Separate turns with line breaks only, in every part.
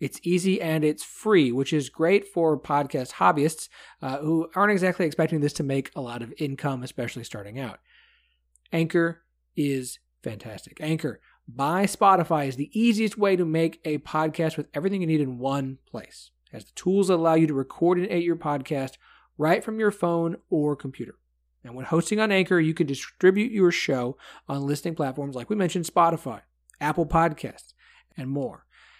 It's easy and it's free, which is great for podcast hobbyists uh, who aren't exactly expecting this to make a lot of income, especially starting out. Anchor is fantastic. Anchor by Spotify is the easiest way to make a podcast with everything you need in one place. Has the tools allow you to record and edit your podcast right from your phone or computer. And when hosting on Anchor, you can distribute your show on listening platforms like we mentioned Spotify, Apple Podcasts, and more.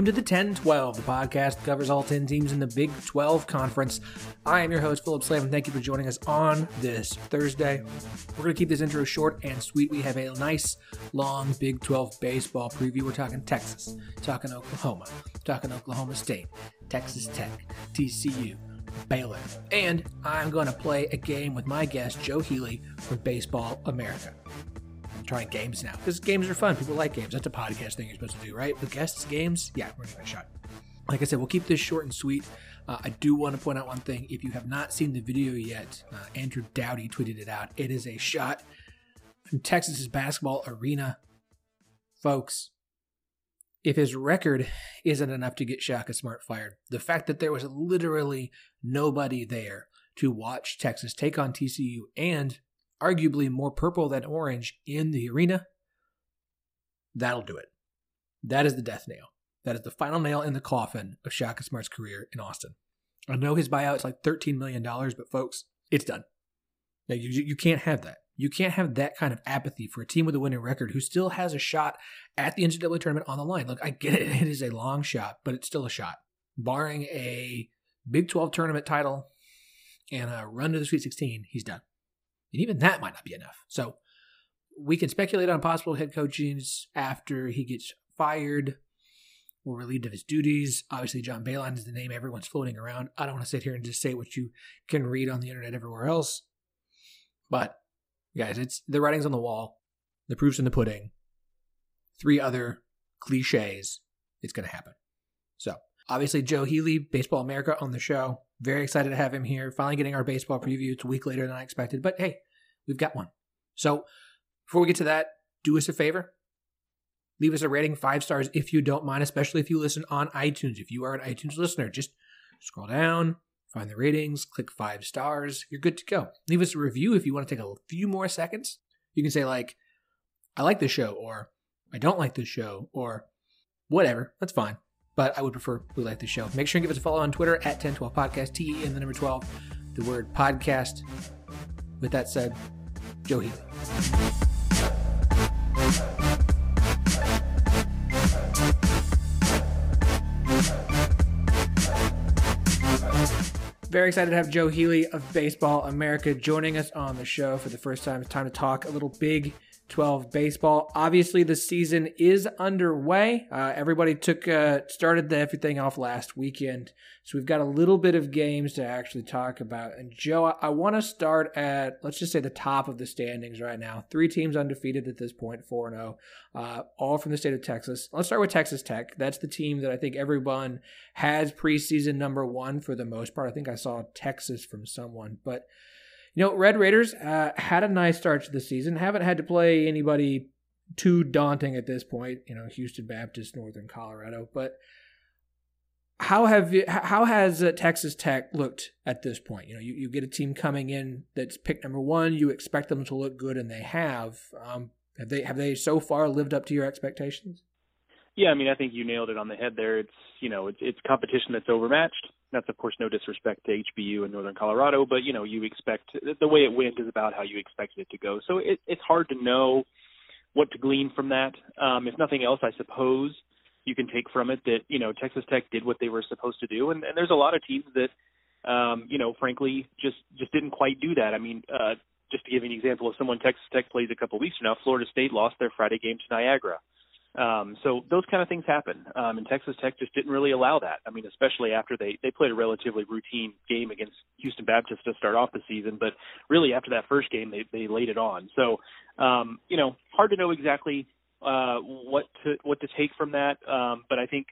Welcome to the 10 12, the podcast that covers all 10 teams in the Big 12 Conference. I am your host, Phillip Slavin. Thank you for joining us on this Thursday. We're going to keep this intro short and sweet. We have a nice, long Big 12 baseball preview. We're talking Texas, talking Oklahoma, talking Oklahoma State, Texas Tech, TCU, Baylor. And I'm going to play a game with my guest, Joe Healy from Baseball America trying games now because games are fun. People like games. That's a podcast thing you're supposed to do, right? With guests, games. Yeah, we're giving a shot. Like I said, we'll keep this short and sweet. Uh, I do want to point out one thing. If you have not seen the video yet, uh, Andrew Dowdy tweeted it out. It is a shot from Texas's basketball arena. Folks, if his record isn't enough to get Shaka Smart fired, the fact that there was literally nobody there to watch Texas take on TCU and arguably more purple than orange in the arena, that'll do it. That is the death nail. That is the final nail in the coffin of Shaka Smart's career in Austin. I know his buyout is like $13 million, but folks, it's done. Now, you, you can't have that. You can't have that kind of apathy for a team with a winning record who still has a shot at the NCAA tournament on the line. Look, I get it. It is a long shot, but it's still a shot. Barring a Big 12 tournament title and a run to the Sweet 16, he's done. And even that might not be enough. So we can speculate on possible head coachings after he gets fired or relieved of his duties. Obviously, John Beilein is the name everyone's floating around. I don't want to sit here and just say what you can read on the internet everywhere else. But guys, it's the writing's on the wall, the proof's in the pudding. Three other cliches. It's going to happen. So, obviously, Joe Healy, Baseball America, on the show. Very excited to have him here. Finally getting our baseball preview. It's a week later than I expected, but hey, we've got one. So before we get to that, do us a favor. Leave us a rating, five stars if you don't mind, especially if you listen on iTunes. If you are an iTunes listener, just scroll down, find the ratings, click five stars. You're good to go. Leave us a review if you want to take a few more seconds. You can say, like, I like this show, or I don't like this show, or whatever. That's fine but I would prefer we like the show. Make sure and give us a follow on Twitter at 1012 Podcast, T E in the number 12, the word podcast. With that said, Joe Healy. Very excited to have Joe Healy of Baseball America joining us on the show for the first time. It's time to talk a little big 12 baseball. Obviously, the season is underway. Uh, everybody took uh, started the everything off last weekend, so we've got a little bit of games to actually talk about. And Joe, I, I want to start at let's just say the top of the standings right now. Three teams undefeated at this point, four and zero, uh, all from the state of Texas. Let's start with Texas Tech. That's the team that I think everyone has preseason number one for the most part. I think I saw Texas from someone, but you know, Red Raiders uh, had a nice start to the season. Haven't had to play anybody too daunting at this point. You know, Houston Baptist, Northern Colorado. But how have you, how has uh, Texas Tech looked at this point? You know, you, you get a team coming in that's picked number one. You expect them to look good, and they have. Um, have they have they so far lived up to your expectations?
Yeah, I mean, I think you nailed it on the head there. It's you know, it's it's competition that's overmatched. That's of course no disrespect to HBU and Northern Colorado, but you know, you expect the way it went is about how you expected it to go. So it, it's hard to know what to glean from that. Um, if nothing else, I suppose you can take from it that you know Texas Tech did what they were supposed to do, and, and there's a lot of teams that um, you know, frankly, just just didn't quite do that. I mean, uh, just to give you an example of someone Texas Tech plays a couple weeks from now, Florida State lost their Friday game to Niagara. Um, so those kind of things happen, um, and Texas Tech just didn't really allow that. I mean, especially after they they played a relatively routine game against Houston Baptist to start off the season, but really after that first game they they laid it on. So um, you know, hard to know exactly uh, what to what to take from that, um, but I think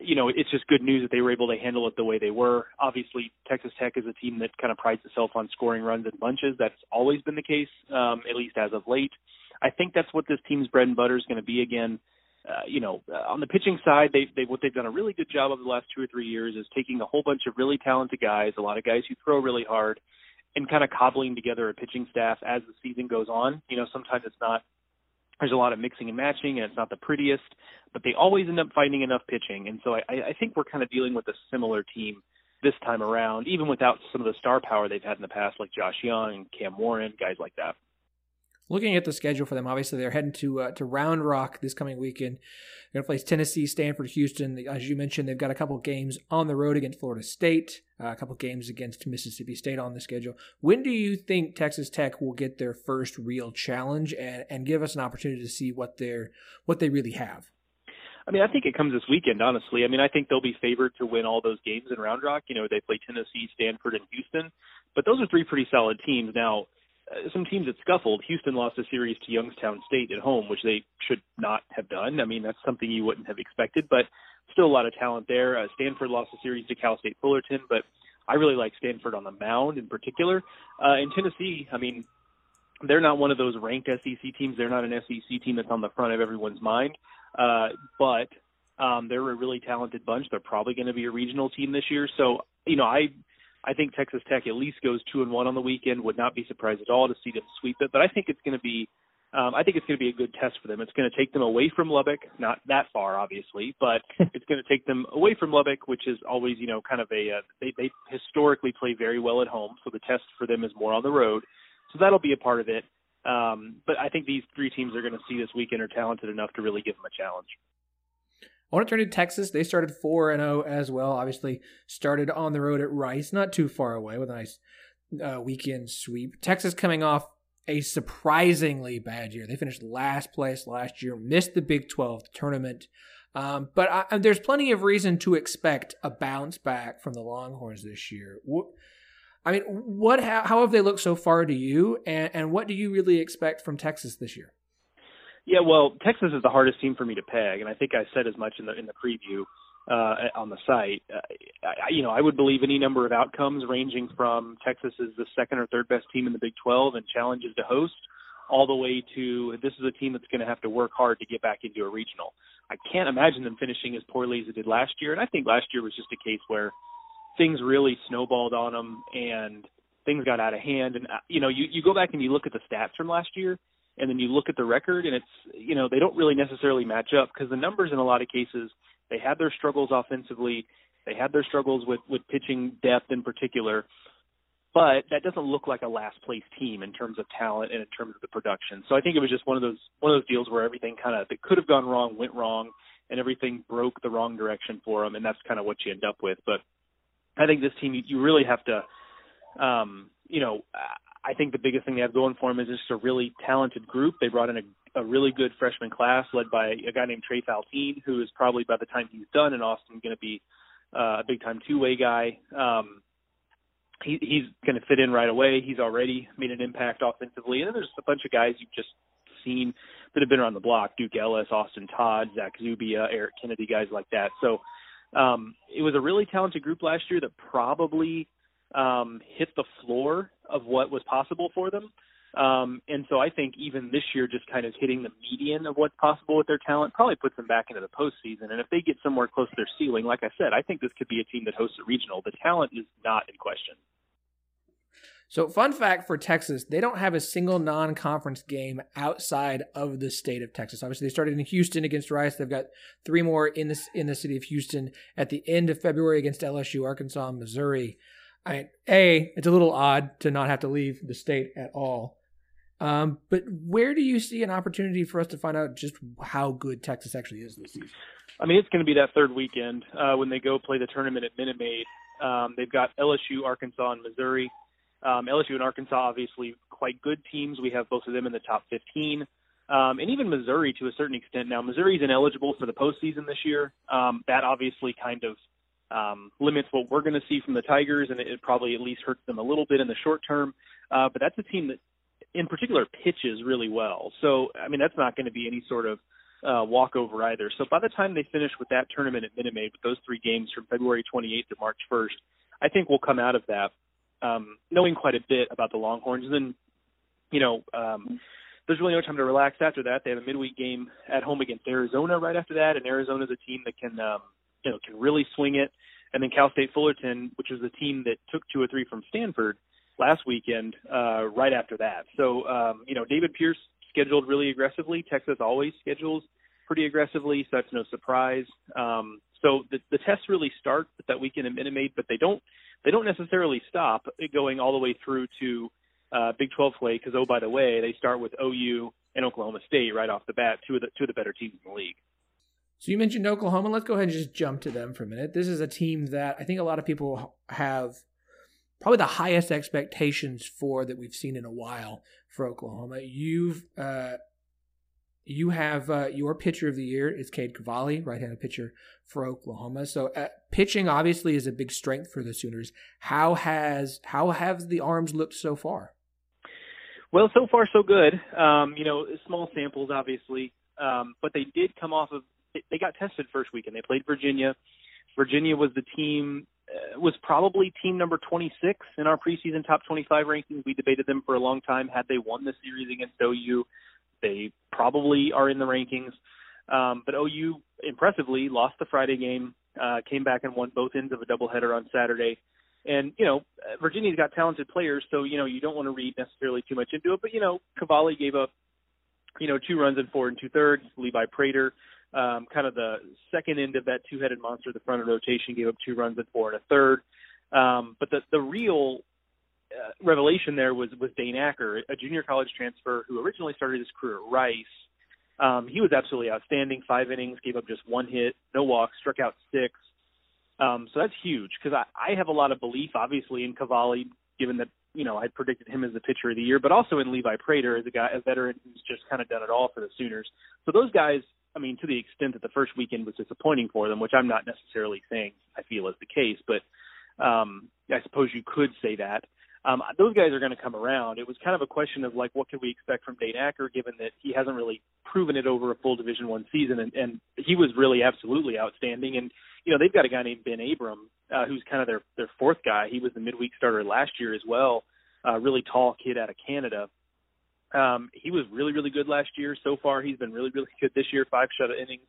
you know it's just good news that they were able to handle it the way they were. Obviously, Texas Tech is a team that kind of prides itself on scoring runs in bunches. That's always been the case, um, at least as of late. I think that's what this team's bread and butter is going to be again. Uh, you know, uh, on the pitching side, they they what they've done a really good job of the last two or three years is taking a whole bunch of really talented guys, a lot of guys who throw really hard, and kind of cobbling together a pitching staff as the season goes on. You know, sometimes it's not there's a lot of mixing and matching, and it's not the prettiest, but they always end up finding enough pitching. And so I, I think we're kind of dealing with a similar team this time around, even without some of the star power they've had in the past, like Josh Young, and Cam Warren, guys like that
looking at the schedule for them, obviously they're heading to uh, to Round Rock this coming weekend. They're going to play Tennessee, Stanford, Houston. As you mentioned, they've got a couple games on the road against Florida State, uh, a couple games against Mississippi State on the schedule. When do you think Texas Tech will get their first real challenge and, and give us an opportunity to see what they're what they really have?
I mean, I think it comes this weekend, honestly. I mean, I think they'll be favored to win all those games in Round Rock. You know, they play Tennessee, Stanford, and Houston, but those are three pretty solid teams. Now, uh, some teams that scuffled. Houston lost a series to Youngstown State at home, which they should not have done. I mean, that's something you wouldn't have expected, but still a lot of talent there. Uh, Stanford lost a series to Cal State Fullerton, but I really like Stanford on the mound in particular. Uh, in Tennessee, I mean, they're not one of those ranked SEC teams. They're not an SEC team that's on the front of everyone's mind, uh, but um, they're a really talented bunch. They're probably going to be a regional team this year. So, you know, I I think Texas Tech at least goes two and one on the weekend. Would not be surprised at all to see them sweep it. But I think it's going to be, um, I think it's going to be a good test for them. It's going to take them away from Lubbock, not that far, obviously, but it's going to take them away from Lubbock, which is always, you know, kind of a. Uh, they they historically play very well at home, so the test for them is more on the road. So that'll be a part of it. Um, but I think these three teams are going to see this weekend are talented enough to really give them a challenge.
I want to turn to Texas. They started 4 and 0 as well. Obviously, started on the road at Rice, not too far away, with a nice uh, weekend sweep. Texas coming off a surprisingly bad year. They finished last place last year, missed the Big 12 tournament. Um, but I, there's plenty of reason to expect a bounce back from the Longhorns this year. I mean, what? How, how have they looked so far to you, and, and what do you really expect from Texas this year?
Yeah, well, Texas is the hardest team for me to peg, and I think I said as much in the in the preview uh, on the site. Uh, I, you know, I would believe any number of outcomes ranging from Texas is the second or third best team in the Big 12 and challenges to host, all the way to this is a team that's going to have to work hard to get back into a regional. I can't imagine them finishing as poorly as they did last year, and I think last year was just a case where things really snowballed on them and things got out of hand. And uh, you know, you you go back and you look at the stats from last year and then you look at the record and it's you know they don't really necessarily match up because the numbers in a lot of cases they had their struggles offensively they had their struggles with with pitching depth in particular but that doesn't look like a last place team in terms of talent and in terms of the production. So i think it was just one of those one of those deals where everything kind of that could have gone wrong went wrong and everything broke the wrong direction for them and that's kind of what you end up with. But i think this team you, you really have to um you know I think the biggest thing they have going for them is just a really talented group. They brought in a, a really good freshman class led by a guy named Trey Faltine, who is probably by the time he's done in Austin going to be uh, a big time two way guy. Um, he, he's going to fit in right away. He's already made an impact offensively, and then there's a bunch of guys you've just seen that have been around the block: Duke Ellis, Austin Todd, Zach Zubia, Eric Kennedy, guys like that. So um, it was a really talented group last year that probably um, hit the floor of what was possible for them. Um, and so I think even this year, just kind of hitting the median of what's possible with their talent probably puts them back into the postseason. And if they get somewhere close to their ceiling, like I said, I think this could be a team that hosts a regional. The talent is not in question.
So, fun fact for Texas, they don't have a single non conference game outside of the state of Texas. Obviously, they started in Houston against Rice. They've got three more in, this, in the city of Houston at the end of February against LSU, Arkansas, Missouri. I, a, it's a little odd to not have to leave the state at all. Um, but where do you see an opportunity for us to find out just how good Texas actually is this season?
I mean, it's going to be that third weekend uh, when they go play the tournament at Minute Maid. Um, they've got LSU, Arkansas, and Missouri. Um, LSU and Arkansas, obviously, quite good teams. We have both of them in the top 15. Um, and even Missouri to a certain extent. Now, Missouri's ineligible for the postseason this year. Um, that obviously kind of um, limits what we're going to see from the Tigers, and it, it probably at least hurts them a little bit in the short term. Uh, but that's a team that, in particular, pitches really well. So, I mean, that's not going to be any sort of uh, walkover either. So by the time they finish with that tournament at Minute Maid, with those three games from February 28th to March 1st, I think we'll come out of that um, knowing quite a bit about the Longhorns. And then, you know, um, there's really no time to relax after that. They have a midweek game at home against Arizona right after that, and Arizona is a team that can um, you know can really swing it. And then Cal State Fullerton, which was the team that took two or three from Stanford last weekend, uh, right after that. So um, you know David Pierce scheduled really aggressively. Texas always schedules pretty aggressively, so that's no surprise. Um, so the, the tests really start that weekend at Minute but they don't they don't necessarily stop going all the way through to uh, Big 12 play because oh by the way they start with OU and Oklahoma State right off the bat, two of the two of the better teams in the league.
So you mentioned Oklahoma. Let's go ahead and just jump to them for a minute. This is a team that I think a lot of people have probably the highest expectations for that we've seen in a while for Oklahoma. You've uh, you have uh, your pitcher of the year is Cade Cavalli, right-handed pitcher for Oklahoma. So uh, pitching obviously is a big strength for the Sooners. How has how have the arms looked so far?
Well, so far so good. Um, you know, small samples obviously, um, but they did come off of they got tested first week and they played Virginia. Virginia was the team uh, was probably team number 26 in our preseason top 25 rankings. We debated them for a long time. Had they won the series against OU, they probably are in the rankings. Um, but OU impressively lost the Friday game, uh, came back and won both ends of a doubleheader on Saturday. And you know, Virginia's got talented players, so you know you don't want to read necessarily too much into it. But you know, Cavalli gave up, you know, two runs in four and two thirds. Levi Prater um, kind of the second end of that two-headed monster, the front of rotation, gave up two runs and four and a third. Um, but the the real uh, revelation there was was Dane Acker, a junior college transfer who originally started his career at Rice. Um, he was absolutely outstanding. Five innings, gave up just one hit, no walks, struck out six. Um, so that's huge because I, I have a lot of belief, obviously, in Cavalli, given that you know I predicted him as the pitcher of the year, but also in Levi Prater as a guy, a veteran who's just kind of done it all for the Sooners. So those guys I mean, to the extent that the first weekend was disappointing for them, which I'm not necessarily saying I feel is the case, but um, I suppose you could say that. Um, those guys are going to come around. It was kind of a question of like, what can we expect from Dane Acker, given that he hasn't really proven it over a full Division One season, and, and he was really absolutely outstanding. And you know, they've got a guy named Ben Abram, uh, who's kind of their their fourth guy. He was the midweek starter last year as well. Uh, really tall kid out of Canada. Um, he was really, really good last year. So far, he's been really, really good this year. Five shutout innings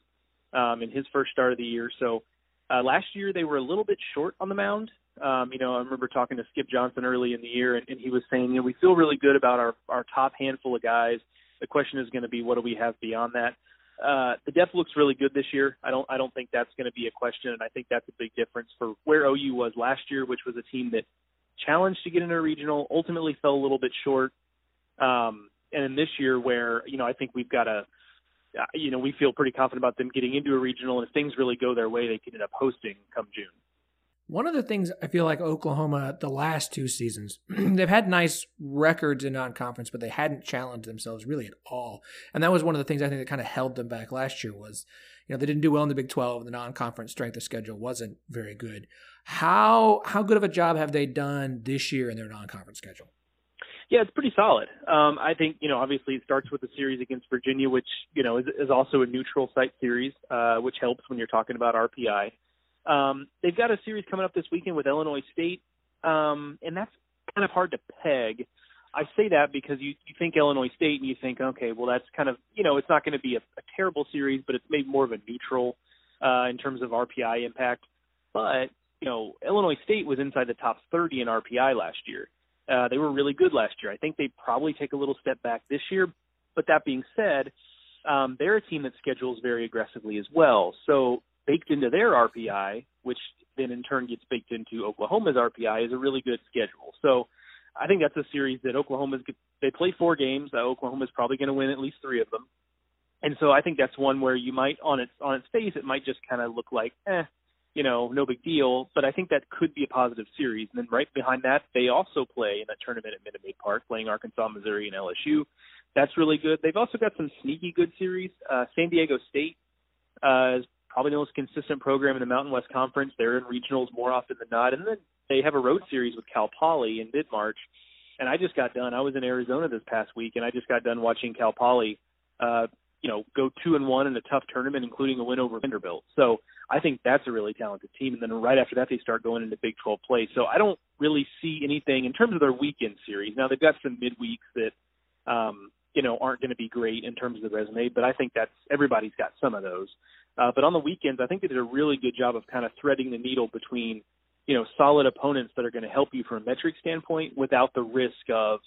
um, in his first start of the year. So uh, last year they were a little bit short on the mound. Um, you know, I remember talking to Skip Johnson early in the year, and, and he was saying, you know, we feel really good about our our top handful of guys. The question is going to be, what do we have beyond that? Uh, the depth looks really good this year. I don't I don't think that's going to be a question, and I think that's a big difference for where OU was last year, which was a team that challenged to get into a regional, ultimately fell a little bit short. Um, and in this year, where you know I think we've got a, uh, you know, we feel pretty confident about them getting into a regional, and if things really go their way, they could end up hosting come June.
One of the things I feel like Oklahoma, the last two seasons, they've had nice records in non conference, but they hadn't challenged themselves really at all. And that was one of the things I think that kind of held them back last year was, you know, they didn't do well in the Big 12. The non conference strength of schedule wasn't very good. How how good of a job have they done this year in their non conference schedule?
Yeah, it's pretty solid. Um, I think you know obviously it starts with the series against Virginia, which you know is, is also a neutral site series, uh, which helps when you're talking about RPI. Um, they've got a series coming up this weekend with Illinois State, um, and that's kind of hard to peg. I say that because you you think Illinois State and you think, okay, well that's kind of you know it's not going to be a, a terrible series, but it's maybe more of a neutral uh, in terms of RPI impact. But you know Illinois State was inside the top 30 in RPI last year. Uh, they were really good last year. I think they probably take a little step back this year. But that being said, um, they're a team that schedules very aggressively as well. So baked into their RPI, which then in turn gets baked into Oklahoma's RPI, is a really good schedule. So I think that's a series that Oklahoma's they play four games. Uh, Oklahoma's probably going to win at least three of them, and so I think that's one where you might on its on its face it might just kind of look like eh, you know, no big deal. But I think that could be a positive series. And then right behind that, they also play in that tournament at Minute Maid Park, playing Arkansas, Missouri, and LSU. That's really good. They've also got some sneaky good series. Uh, San Diego State uh, is probably the most consistent program in the Mountain West Conference. They're in regionals more often than not. And then they have a road series with Cal Poly in mid March. And I just got done. I was in Arizona this past week, and I just got done watching Cal Poly, uh, you know, go two and one in a tough tournament, including a win over Vanderbilt. So I think that's a really talented team. And then right after that, they start going into Big 12 play. So I don't really see anything in terms of their weekend series. Now they've got some midweeks that, um, you know, aren't going to be great in terms of the resume, but I think that's everybody's got some of those. Uh, but on the weekends, I think they did a really good job of kind of threading the needle between, you know, solid opponents that are going to help you from a metric standpoint without the risk of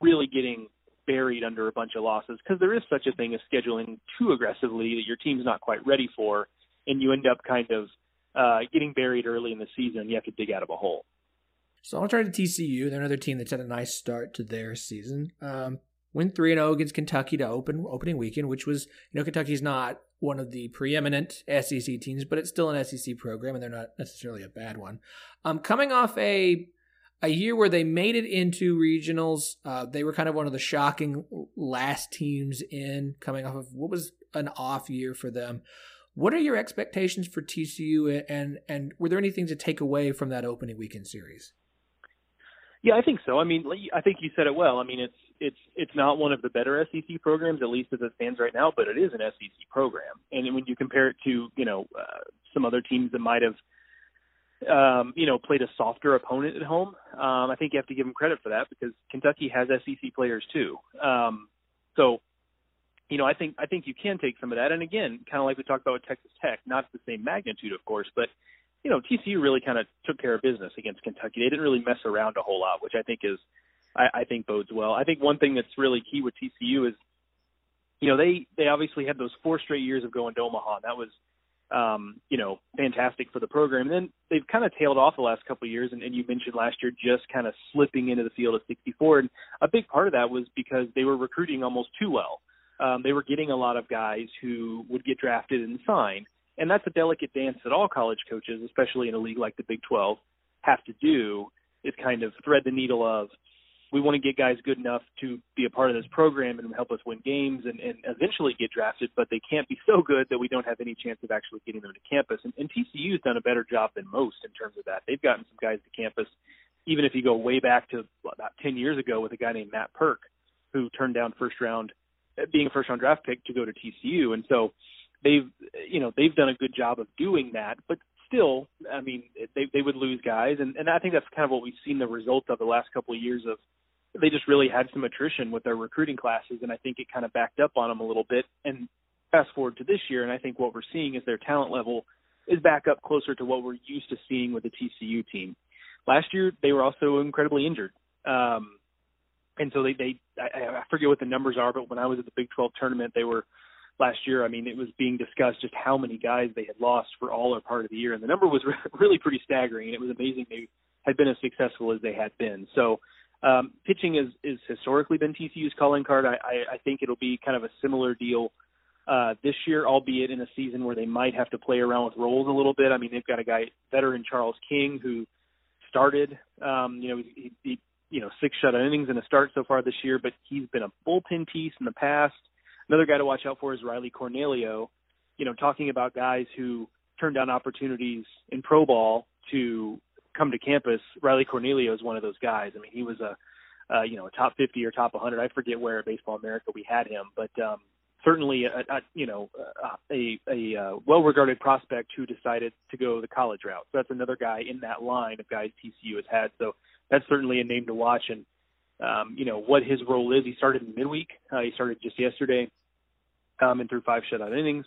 really getting buried under a bunch of losses because there is such a thing as scheduling too aggressively that your team's not quite ready for and you end up kind of uh, getting buried early in the season. You have to dig out of a hole.
So I'll try to TCU. They're another team that's had a nice start to their season. Um, win three and zero oh against Kentucky to open opening weekend, which was you know Kentucky's not one of the preeminent SEC teams, but it's still an SEC program, and they're not necessarily a bad one. Um, coming off a a year where they made it into regionals, uh, they were kind of one of the shocking last teams in, coming off of what was an off year for them. What are your expectations for TCU, and and were there anything to take away from that opening weekend series?
Yeah, I think so. I mean, I think you said it well. I mean, it's it's it's not one of the better SEC programs, at least as it stands right now, but it is an SEC program. And when you compare it to you know uh, some other teams that might have um, you know played a softer opponent at home, um, I think you have to give them credit for that because Kentucky has SEC players too. Um, so you know, I think I think you can take some of that. And again, kind of like we talked about with Texas Tech, not the same magnitude, of course, but you know, TCU really kind of took care of business against Kentucky. They didn't really mess around a whole lot, which I think is I, I think bodes well. I think one thing that's really key with TCU is, you know, they they obviously had those four straight years of going to Omaha. And that was um, you know, fantastic for the program. And then they've kind of tailed off the last couple of years, and, and you mentioned last year just kind of slipping into the field of 64. And a big part of that was because they were recruiting almost too well um, they were getting a lot of guys who would get drafted and sign. And that's a delicate dance that all college coaches, especially in a league like the Big 12, have to do is kind of thread the needle of we want to get guys good enough to be a part of this program and help us win games and, and eventually get drafted, but they can't be so good that we don't have any chance of actually getting them to campus. And, and TCU's done a better job than most in terms of that. They've gotten some guys to campus, even if you go way back to about 10 years ago with a guy named Matt Purke, who turned down first round being a first round draft pick to go to TCU, and so they've you know they've done a good job of doing that, but still, I mean, they they would lose guys, and and I think that's kind of what we've seen the result of the last couple of years of they just really had some attrition with their recruiting classes, and I think it kind of backed up on them a little bit. And fast forward to this year, and I think what we're seeing is their talent level is back up closer to what we're used to seeing with the TCU team. Last year, they were also incredibly injured. Um, and so they they I, I forget what the numbers are, but when I was at the Big 12 tournament, they were last year. I mean, it was being discussed just how many guys they had lost for all or part of the year, and the number was really pretty staggering. And it was amazing they had been as successful as they had been. So um, pitching is is historically been TCU's calling card. I, I I think it'll be kind of a similar deal uh, this year, albeit in a season where they might have to play around with roles a little bit. I mean, they've got a guy, veteran Charles King, who started, um, you know, he, he, you know, six shutout innings in a start so far this year, but he's been a bullpen piece in the past. Another guy to watch out for is Riley Cornelio. You know, talking about guys who turned down opportunities in pro ball to come to campus. Riley Cornelio is one of those guys. I mean, he was a, uh, you know, a top 50 or top 100. I forget where at Baseball America we had him, but um, certainly a, a you know a a, a well-regarded prospect who decided to go the college route. So that's another guy in that line of guys TCU has had. So that's certainly a name to watch. And um, you know what his role is. He started in midweek. Uh, he started just yesterday, um, and threw five shutout innings.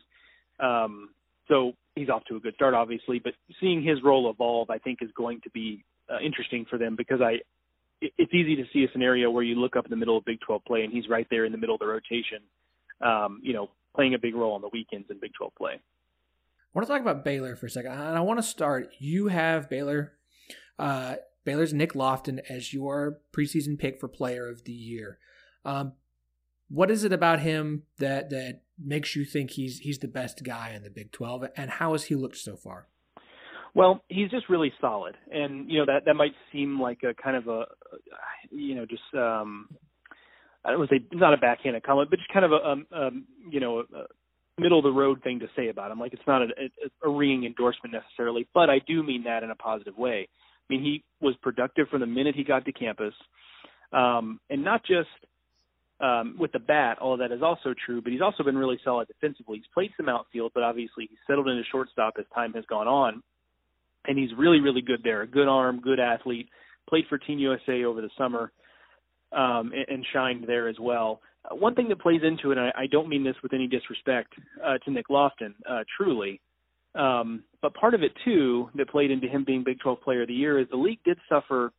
Um, so he's off to a good start, obviously. But seeing his role evolve, I think, is going to be uh, interesting for them because I. It's easy to see a scenario where you look up in the middle of Big 12 play and he's right there in the middle of the rotation um, you know, playing a big role on the weekends in Big 12 play.
I want to talk about Baylor for a second. And I want to start. You have Baylor, uh, Baylor's Nick Loftin as your preseason pick for player of the year. Um, what is it about him that that makes you think he's he's the best guy in the Big 12 and how has he looked so far?
Well, he's just really solid. And you know that that might seem like a kind of a you know just um I don't want to say not a backhanded comment, but just kind of a, um, um, you know, a middle of the road thing to say about him. Like it's not a, a, a ringing endorsement necessarily, but I do mean that in a positive way. I mean, he was productive from the minute he got to campus, um, and not just um, with the bat. All of that is also true, but he's also been really solid defensively. He's played some outfield, but obviously he's settled into shortstop as time has gone on, and he's really, really good there. A good arm, good athlete. Played for Team USA over the summer um, and, and shined there as well. Uh, one thing that plays into it, and I, I don't mean this with any disrespect uh, to Nick Loftin, uh, truly, um, but part of it too that played into him being Big 12 Player of the Year is the league did suffer,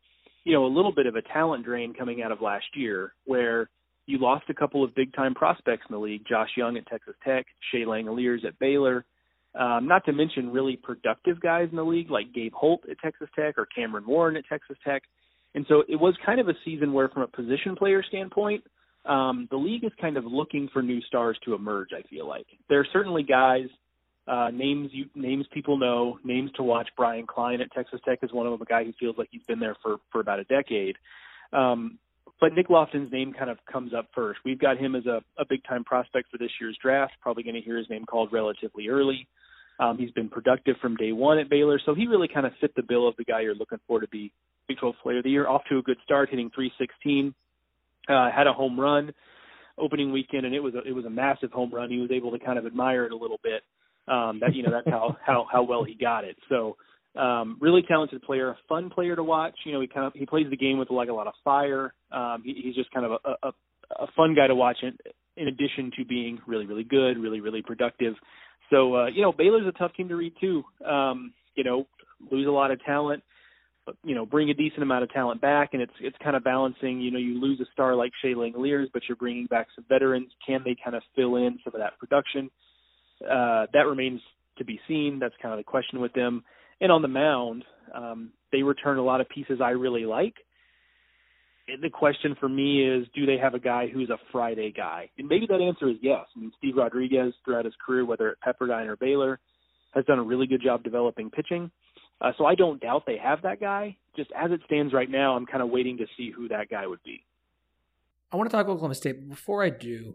you know, a little bit of a talent drain coming out of last year, where you lost a couple of big time prospects in the league, Josh Young at Texas Tech, Shea Langeliers at Baylor. Um, not to mention really productive guys in the league like Gabe Holt at Texas Tech or Cameron Warren at Texas Tech. And so it was kind of a season where, from a position player standpoint, um, the league is kind of looking for new stars to emerge. I feel like there are certainly guys, uh, names you names people know, names to watch. Brian Klein at Texas Tech is one of them, a guy who feels like he's been there for for about a decade. Um, but Nick Loftin's name kind of comes up first. We've got him as a, a big time prospect for this year's draft. Probably going to hear his name called relatively early. Um, he's been productive from day one at Baylor, so he really kind of fit the bill of the guy you're looking for to be Big 12 Player of the Year. Off to a good start, hitting 316. Uh, had a home run opening weekend, and it was a, it was a massive home run. He was able to kind of admire it a little bit. Um, that you know that's how how how well he got it. So um, really talented player, a fun player to watch. You know he kind of he plays the game with like a lot of fire. Um, he, he's just kind of a, a a fun guy to watch. In, in addition to being really really good, really really productive. So uh, you know Baylor's a tough team to read too. Um, you know lose a lot of talent but you know bring a decent amount of talent back, and it's it's kind of balancing. You know, you lose a star like Shea Langeliers, but you're bringing back some veterans. Can they kind of fill in some of that production? Uh, that remains to be seen. That's kind of the question with them. And on the mound, um, they return a lot of pieces I really like. And the question for me is, do they have a guy who's a Friday guy? And maybe that answer is yes. I mean, Steve Rodriguez, throughout his career, whether at Pepperdine or Baylor, has done a really good job developing pitching. Uh, so I don't doubt they have that guy. Just as it stands right now, I'm kind of waiting to see who that guy would be.
I want to talk about Oklahoma State, but before I do,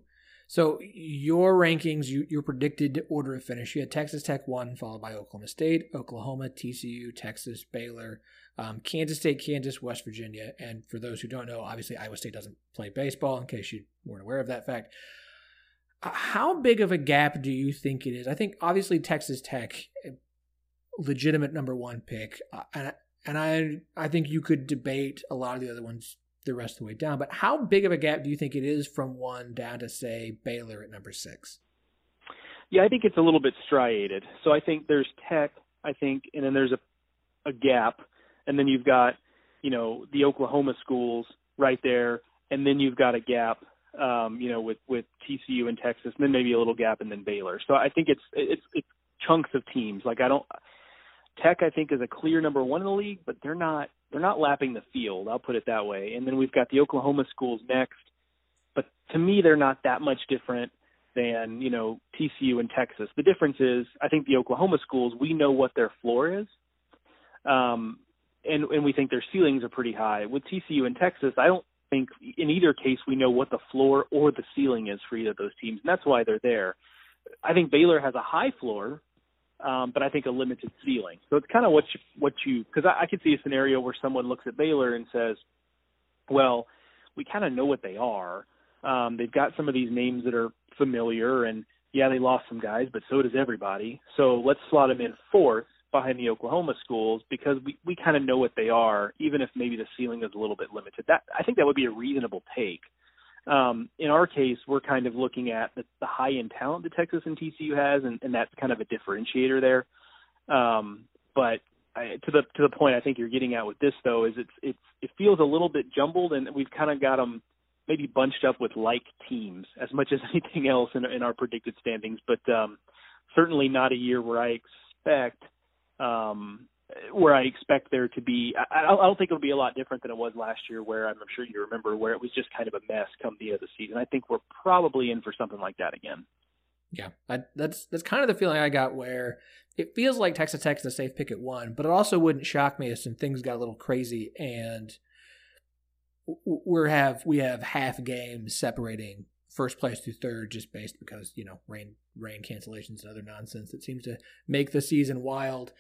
so your rankings, you, your predicted order of finish, you had Texas Tech one, followed by Oklahoma State, Oklahoma, TCU, Texas, Baylor, um, Kansas State, Kansas, West Virginia, and for those who don't know, obviously Iowa State doesn't play baseball. In case you weren't aware of that fact, uh, how big of a gap do you think it is? I think obviously Texas Tech legitimate number one pick, uh, and and I I think you could debate a lot of the other ones the rest of the way down. But how big of a gap do you think it is from one down to say Baylor at number six?
Yeah, I think it's a little bit striated. So I think there's Tech, I think, and then there's a a gap, and then you've got you know the Oklahoma schools right there, and then you've got a gap um, you know, with with TCU and Texas, and then maybe a little gap, and then Baylor. So I think it's it's it's chunks of teams. Like I don't, Tech, I think, is a clear number one in the league, but they're not they're not lapping the field. I'll put it that way. And then we've got the Oklahoma schools next, but to me, they're not that much different. than you know TCU and Texas. The difference is, I think the Oklahoma schools we know what their floor is, um, and and we think their ceilings are pretty high. With TCU and Texas, I don't think in either case we know what the floor or the ceiling is for either of those teams, and that's why they're there. I think Baylor has a high floor, um, but I think a limited ceiling. So it's kind of what you, what you because I, I could see a scenario where someone looks at Baylor and says, well, we kind of know what they are. Um, they've got some of these names that are familiar, and yeah, they lost some guys, but so does everybody. So let's slot them in fourth behind the Oklahoma schools because we we kind of know what they are, even if maybe the ceiling is a little bit limited. That I think that would be a reasonable take. Um, in our case, we're kind of looking at the, the high end talent that Texas and TCU has, and, and that's kind of a differentiator there. Um, but I, to the to the point I think you're getting at with this though is it's it's it feels a little bit jumbled, and we've kind of got them maybe bunched up with like teams as much as anything else in, in our predicted standings. But um, certainly not a year where I expect um, where I expect there to be. I, I don't think it'll be a lot different than it was last year, where I'm sure you remember where it was just kind of a mess come the end of the season. I think we're probably in for something like that again.
Yeah, I, that's that's kind of the feeling I got where it feels like Texas Tech is a safe pick at one, but it also wouldn't shock me if some things got a little crazy and we have we have half games separating first place to third just based because you know rain rain cancellations and other nonsense that seems to make the season wild.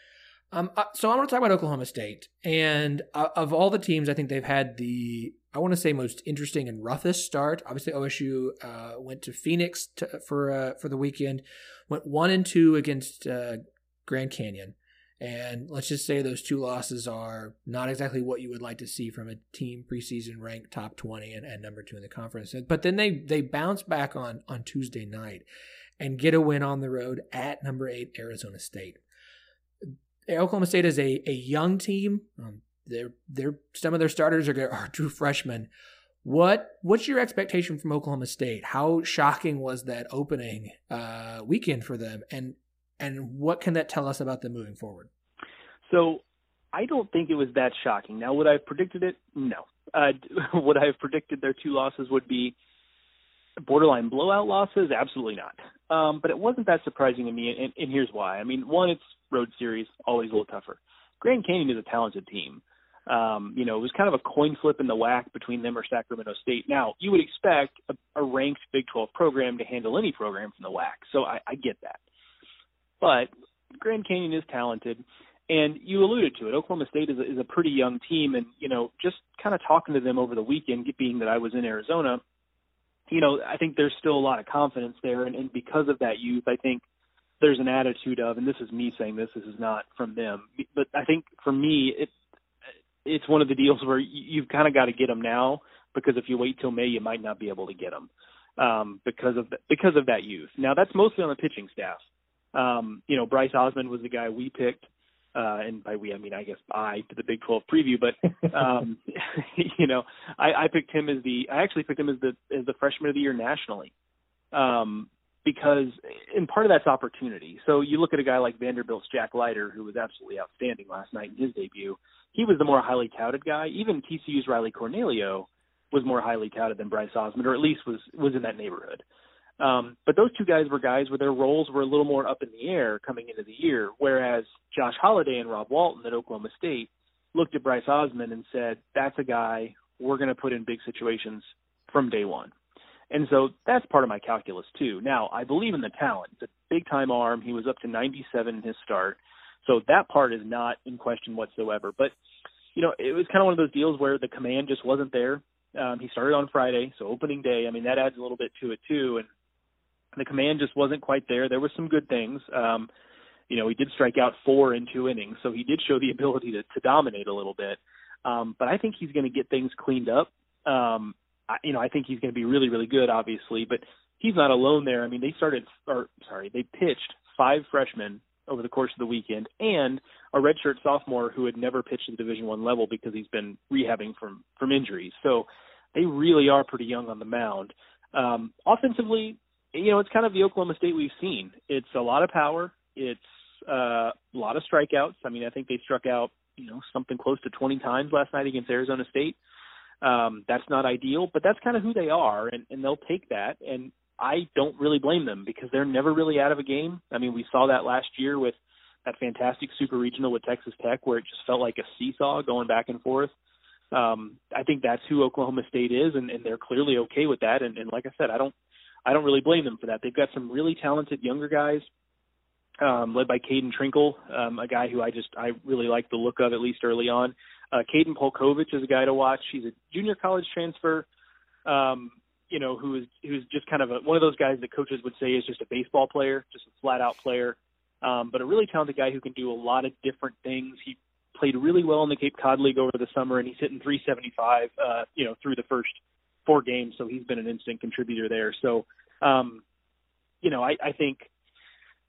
Um, uh, so I want to talk about Oklahoma State, and uh, of all the teams, I think they've had the I want to say most interesting and roughest start. Obviously, OSU uh, went to Phoenix to, for uh, for the weekend, went one and two against uh, Grand Canyon, and let's just say those two losses are not exactly what you would like to see from a team preseason ranked top 20 and, and number two in the conference. But then they, they bounce back on, on Tuesday night and get a win on the road at number eight, Arizona State. Oklahoma State is a, a young team. Um, they're, some of their starters are, are true freshmen. What what's your expectation from Oklahoma State? How shocking was that opening uh, weekend for them, and and what can that tell us about them moving forward?
So I don't think it was that shocking. Now, would I have predicted it? No. Uh, would I have predicted their two losses would be borderline blowout losses? Absolutely not. Um, but it wasn't that surprising to me, and, and here's why. I mean, one, it's road series, always a little tougher. Grand Canyon is a talented team. Um, you know, it was kind of a coin flip in the WAC between them or Sacramento State. Now, you would expect a, a ranked Big 12 program to handle any program from the WAC, so I, I get that. But Grand Canyon is talented, and you alluded to it. Oklahoma State is a, is a pretty young team, and you know, just kind of talking to them over the weekend, being that I was in Arizona, you know, I think there's still a lot of confidence there, and, and because of that youth, I think there's an attitude of, and this is me saying this, this is not from them, but I think for me, it it's one of the deals where you've kind of got to get them now because if you wait till May, you might not be able to get them um, because of the, because of that youth. Now that's mostly on the pitching staff. Um, you know, Bryce Osmond was the guy we picked. Uh, and by we, I mean, I guess I to the Big 12 preview, but, um, you know, I, I picked him as the, I actually picked him as the, as the freshman of the year nationally. Um, because, and part of that's opportunity. So you look at a guy like Vanderbilt's Jack Leiter, who was absolutely outstanding last night in his debut. He was the more highly touted guy. Even TCU's Riley Cornelio was more highly touted than Bryce Osmond, or at least was, was in that neighborhood. Um, but those two guys were guys where their roles were a little more up in the air coming into the year, whereas Josh Holliday and Rob Walton at Oklahoma State looked at Bryce Osmond and said, "That's a guy we're going to put in big situations from day one." And so that's part of my calculus too. Now I believe in the talent. It's a big time arm. He was up to 97 in his start, so that part is not in question whatsoever. But you know, it was kind of one of those deals where the command just wasn't there. Um, he started on Friday, so opening day. I mean, that adds a little bit to it too. And the command just wasn't quite there. There were some good things. Um, you know, he did strike out four in two innings, so he did show the ability to, to dominate a little bit. Um, but I think he's going to get things cleaned up. Um, I, you know, I think he's going to be really, really good, obviously, but he's not alone there. I mean, they started, or sorry, they pitched five freshmen over the course of the weekend, and a redshirt sophomore who had never pitched at the Division One level because he's been rehabbing from from injuries. So they really are pretty young on the mound. Um, offensively, you know, it's kind of the Oklahoma State we've seen. It's a lot of power. It's uh, a lot of strikeouts. I mean, I think they struck out, you know, something close to 20 times last night against Arizona State. Um, that's not ideal, but that's kind of who they are, and, and they'll take that. And I don't really blame them because they're never really out of a game. I mean, we saw that last year with that fantastic super regional with Texas Tech where it just felt like a seesaw going back and forth. Um, I think that's who Oklahoma State is, and, and they're clearly okay with that. And, and like I said, I don't, I don't really blame them for that. They've got some really talented younger guys, um, led by Caeden Trenkle, um, a guy who I just I really like the look of at least early on. Uh, Kaden Polcovich is a guy to watch. He's a junior college transfer. Um, you know, who is who's just kind of a, one of those guys that coaches would say is just a baseball player, just a flat out player, um, but a really talented guy who can do a lot of different things. He played really well in the Cape Cod League over the summer, and he's hitting 375, uh, you know, through the first four games. So he's been an instant contributor there. So, um, you know, I, I think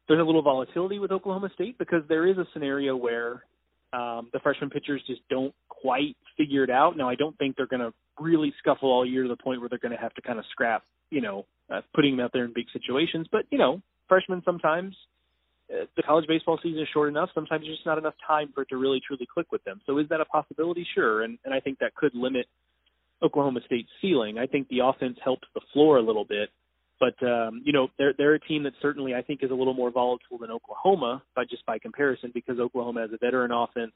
there's a little volatility with Oklahoma State because there is a scenario where um, the freshman pitchers just don't quite figure it out. Now, I don't think they're going to really scuffle all year to the point where they're going to have to kind of scrap, you know, uh, putting them out there in big situations. But you know, freshmen sometimes uh, the college baseball season is short enough. Sometimes there's just not enough time for it to really truly click with them. So is that a possibility? Sure, and and I think that could limit Oklahoma State's ceiling. I think the offense helps the floor a little bit, but um, you know they're they're a team that certainly I think is a little more volatile than Oklahoma, by just by comparison, because Oklahoma has a veteran offense,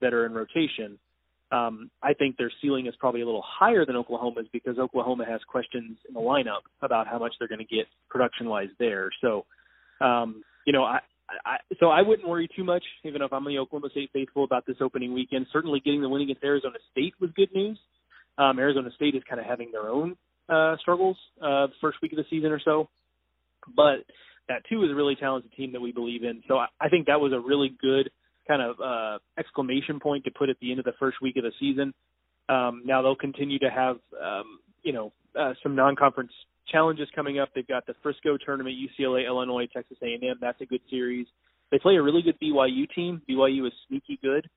veteran rotation. Um, I think their ceiling is probably a little higher than Oklahoma's because Oklahoma has questions in the lineup about how much they're going to get production wise there. So, um, you know, I, I, so I wouldn't worry too much, even if I'm the Oklahoma State faithful about this opening weekend. Certainly, getting the win against Arizona State was good news. Um, Arizona State is kind of having their own uh, struggles uh, the first week of the season or so, but that too is a really talented team that we believe in. So I, I think that was a really good kind of uh, exclamation point to put at the end of the first week of the season. Um, now they'll continue to have um, you know uh, some non-conference challenges coming up. They've got the Frisco tournament, UCLA, Illinois, Texas A&M. That's a good series. They play a really good BYU team. BYU is sneaky good.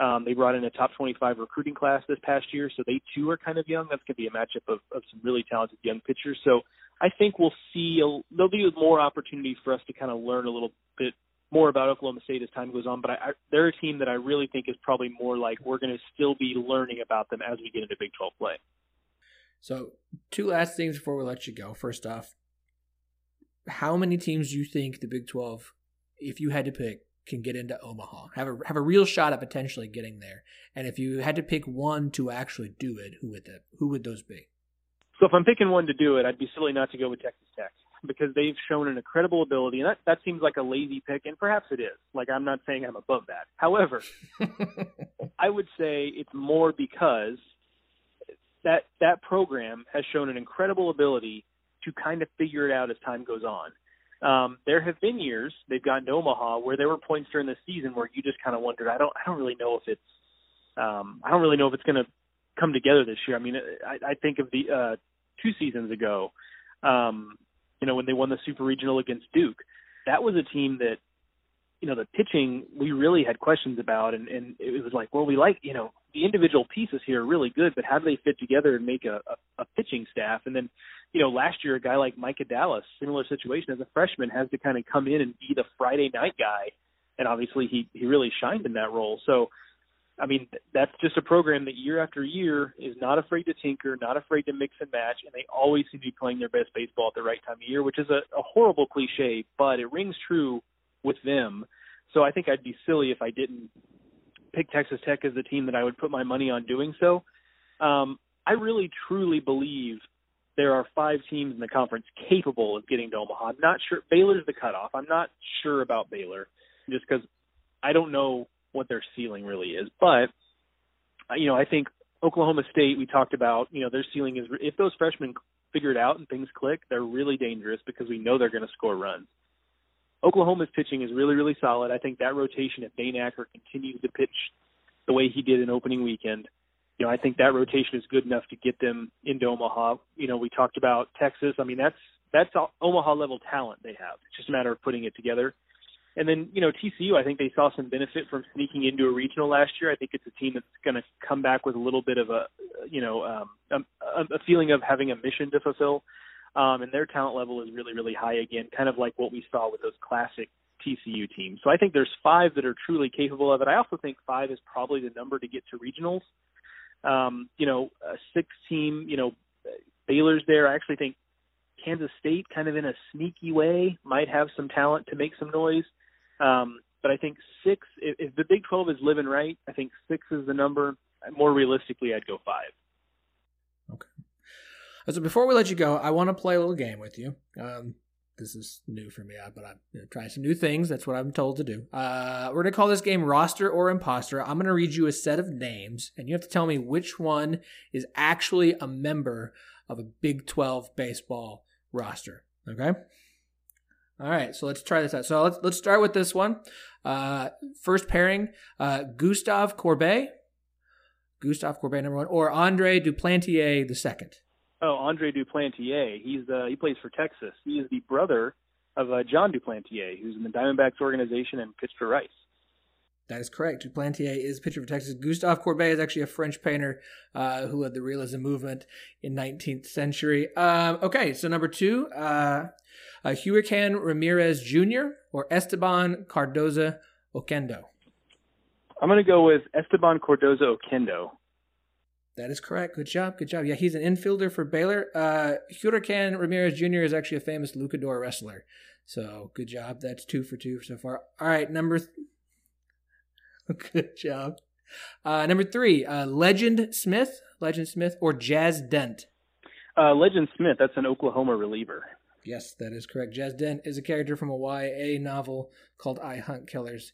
Um, they brought in a top 25 recruiting class this past year, so they too are kind of young. That's going to be a matchup of, of some really talented young pitchers. So I think we'll see a, there'll be more opportunity for us to kind of learn a little bit more about Oklahoma State as time goes on. But I, I, they're a team that I really think is probably more like we're going to still be learning about them as we get into Big 12 play.
So, two last things before we let you go. First off, how many teams do you think the Big 12, if you had to pick, can get into Omaha? Have a have a real shot at potentially getting there. And if you had to pick one to actually do it, who would that who would those be?
So if I'm picking one to do it, I'd be silly not to go with Texas Tech because they've shown an incredible ability, and that that seems like a lazy pick, and perhaps it is. Like I'm not saying I'm above that. However, I would say it's more because that that program has shown an incredible ability to kind of figure it out as time goes on. Um, there have been years they've gotten to Omaha where there were points during the season where you just kind of wondered, I don't, I don't really know if it's, um, I don't really know if it's going to come together this year. I mean, I, I think of the uh, two seasons ago, um, you know, when they won the Super Regional against Duke, that was a team that you know the pitching we really had questions about and and it was like well we like you know the individual pieces here are really good but how do they fit together and make a, a, a pitching staff and then you know last year a guy like Micah Dallas similar situation as a freshman has to kind of come in and be the Friday night guy and obviously he he really shined in that role so I mean that's just a program that year after year is not afraid to tinker not afraid to mix and match and they always seem to be playing their best baseball at the right time of year which is a, a horrible cliche but it rings true with them. So I think I'd be silly if I didn't pick Texas Tech as the team that I would put my money on doing so. Um, I really truly believe there are five teams in the conference capable of getting to Omaha. I'm not sure Baylor's the cutoff. I'm not sure about Baylor just because I don't know what their ceiling really is. But uh, you know, I think Oklahoma State we talked about. You know, their ceiling is if those freshmen figure it out and things click, they're really dangerous because we know they're going to score runs. Oklahoma's pitching is really, really solid. I think that rotation, if Dane continues to pitch the way he did in opening weekend, you know, I think that rotation is good enough to get them into Omaha. You know, we talked about Texas. I mean, that's that's Omaha level talent they have. It's just a matter of putting it together. And then, you know, TCU, I think they saw some benefit from sneaking into a regional last year. I think it's a team that's going to come back with a little bit of a, you know, um, a, a feeling of having a mission to fulfill um, and their talent level is really, really high again, kind of like what we saw with those classic TCU teams. So I think there's five that are truly capable of it. I also think five is probably the number to get to regionals. Um, you know, a six team, you know, Baylor's there. I actually think Kansas State, kind of in a sneaky way, might have some talent to make some noise. Um, but I think six. If, if the Big 12 is living right, I think six is the number. More realistically, I'd go five.
Okay. So before we let you go, I want to play a little game with you. Um, this is new for me, but I'm you know, trying some new things. That's what I'm told to do. Uh, we're going to call this game Roster or Imposter. I'm going to read you a set of names, and you have to tell me which one is actually a member of a Big 12 baseball roster. Okay? All right, so let's try this out. So let's let's start with this one. Uh, first pairing: uh, Gustave Courbet, Gustave Courbet number one, or Andre Duplantier the second.
Oh, Andre Duplantier. He's uh, he plays for Texas. He is the brother of uh, Jon Duplantier, who's in the Diamondbacks organization and pitched for Rice.
That is correct. Duplantier is pitcher for Texas. Gustave Courbet is actually a French painter uh, who led the realism movement in 19th century. Um, okay, so number two, uh, uh, Hurricane Ramirez Jr. or Esteban Cardoza Oquendo.
I'm going to go with Esteban Cardoza Oquendo.
That is correct. Good job. Good job. Yeah, he's an infielder for Baylor. Uh, Hurricane Ramirez Jr. is actually a famous luchador wrestler. So good job. That's two for two so far. All right, number. Th- good job. Uh, number three, uh, Legend Smith, Legend Smith, or Jazz Dent.
Uh, Legend Smith. That's an Oklahoma reliever.
Yes, that is correct. Jazz Dent is a character from a YA novel called I Hunt Killers.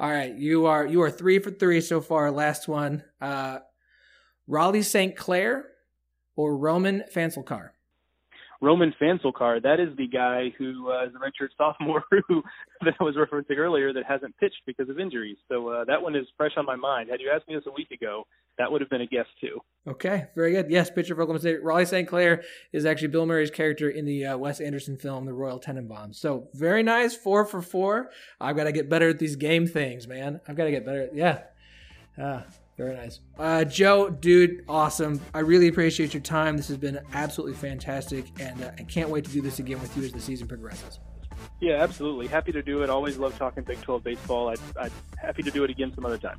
All right, you are you are three for three so far. Last one, uh, Raleigh St. Clair or Roman Phansalkar?
Roman Phansalkar, that is the guy who uh, is a redshirt sophomore who that I was referencing earlier that hasn't pitched because of injuries. So uh, that one is fresh on my mind. Had you asked me this a week ago, that would have been a guess too.
Okay, very good. Yes, pitcher for Oklahoma State. Raleigh St. Clair is actually Bill Murray's character in the uh, Wes Anderson film, The Royal Tenenbaums. So very nice, four for four. I've got to get better at these game things, man. I've got to get better. At, yeah. Very nice. Uh, Joe, dude, awesome. I really appreciate your time. This has been absolutely fantastic, and uh, I can't wait to do this again with you as the season progresses.
Yeah, absolutely. Happy to do it. Always love talking Big 12 baseball. I'd, I'd happy to do it again some other time.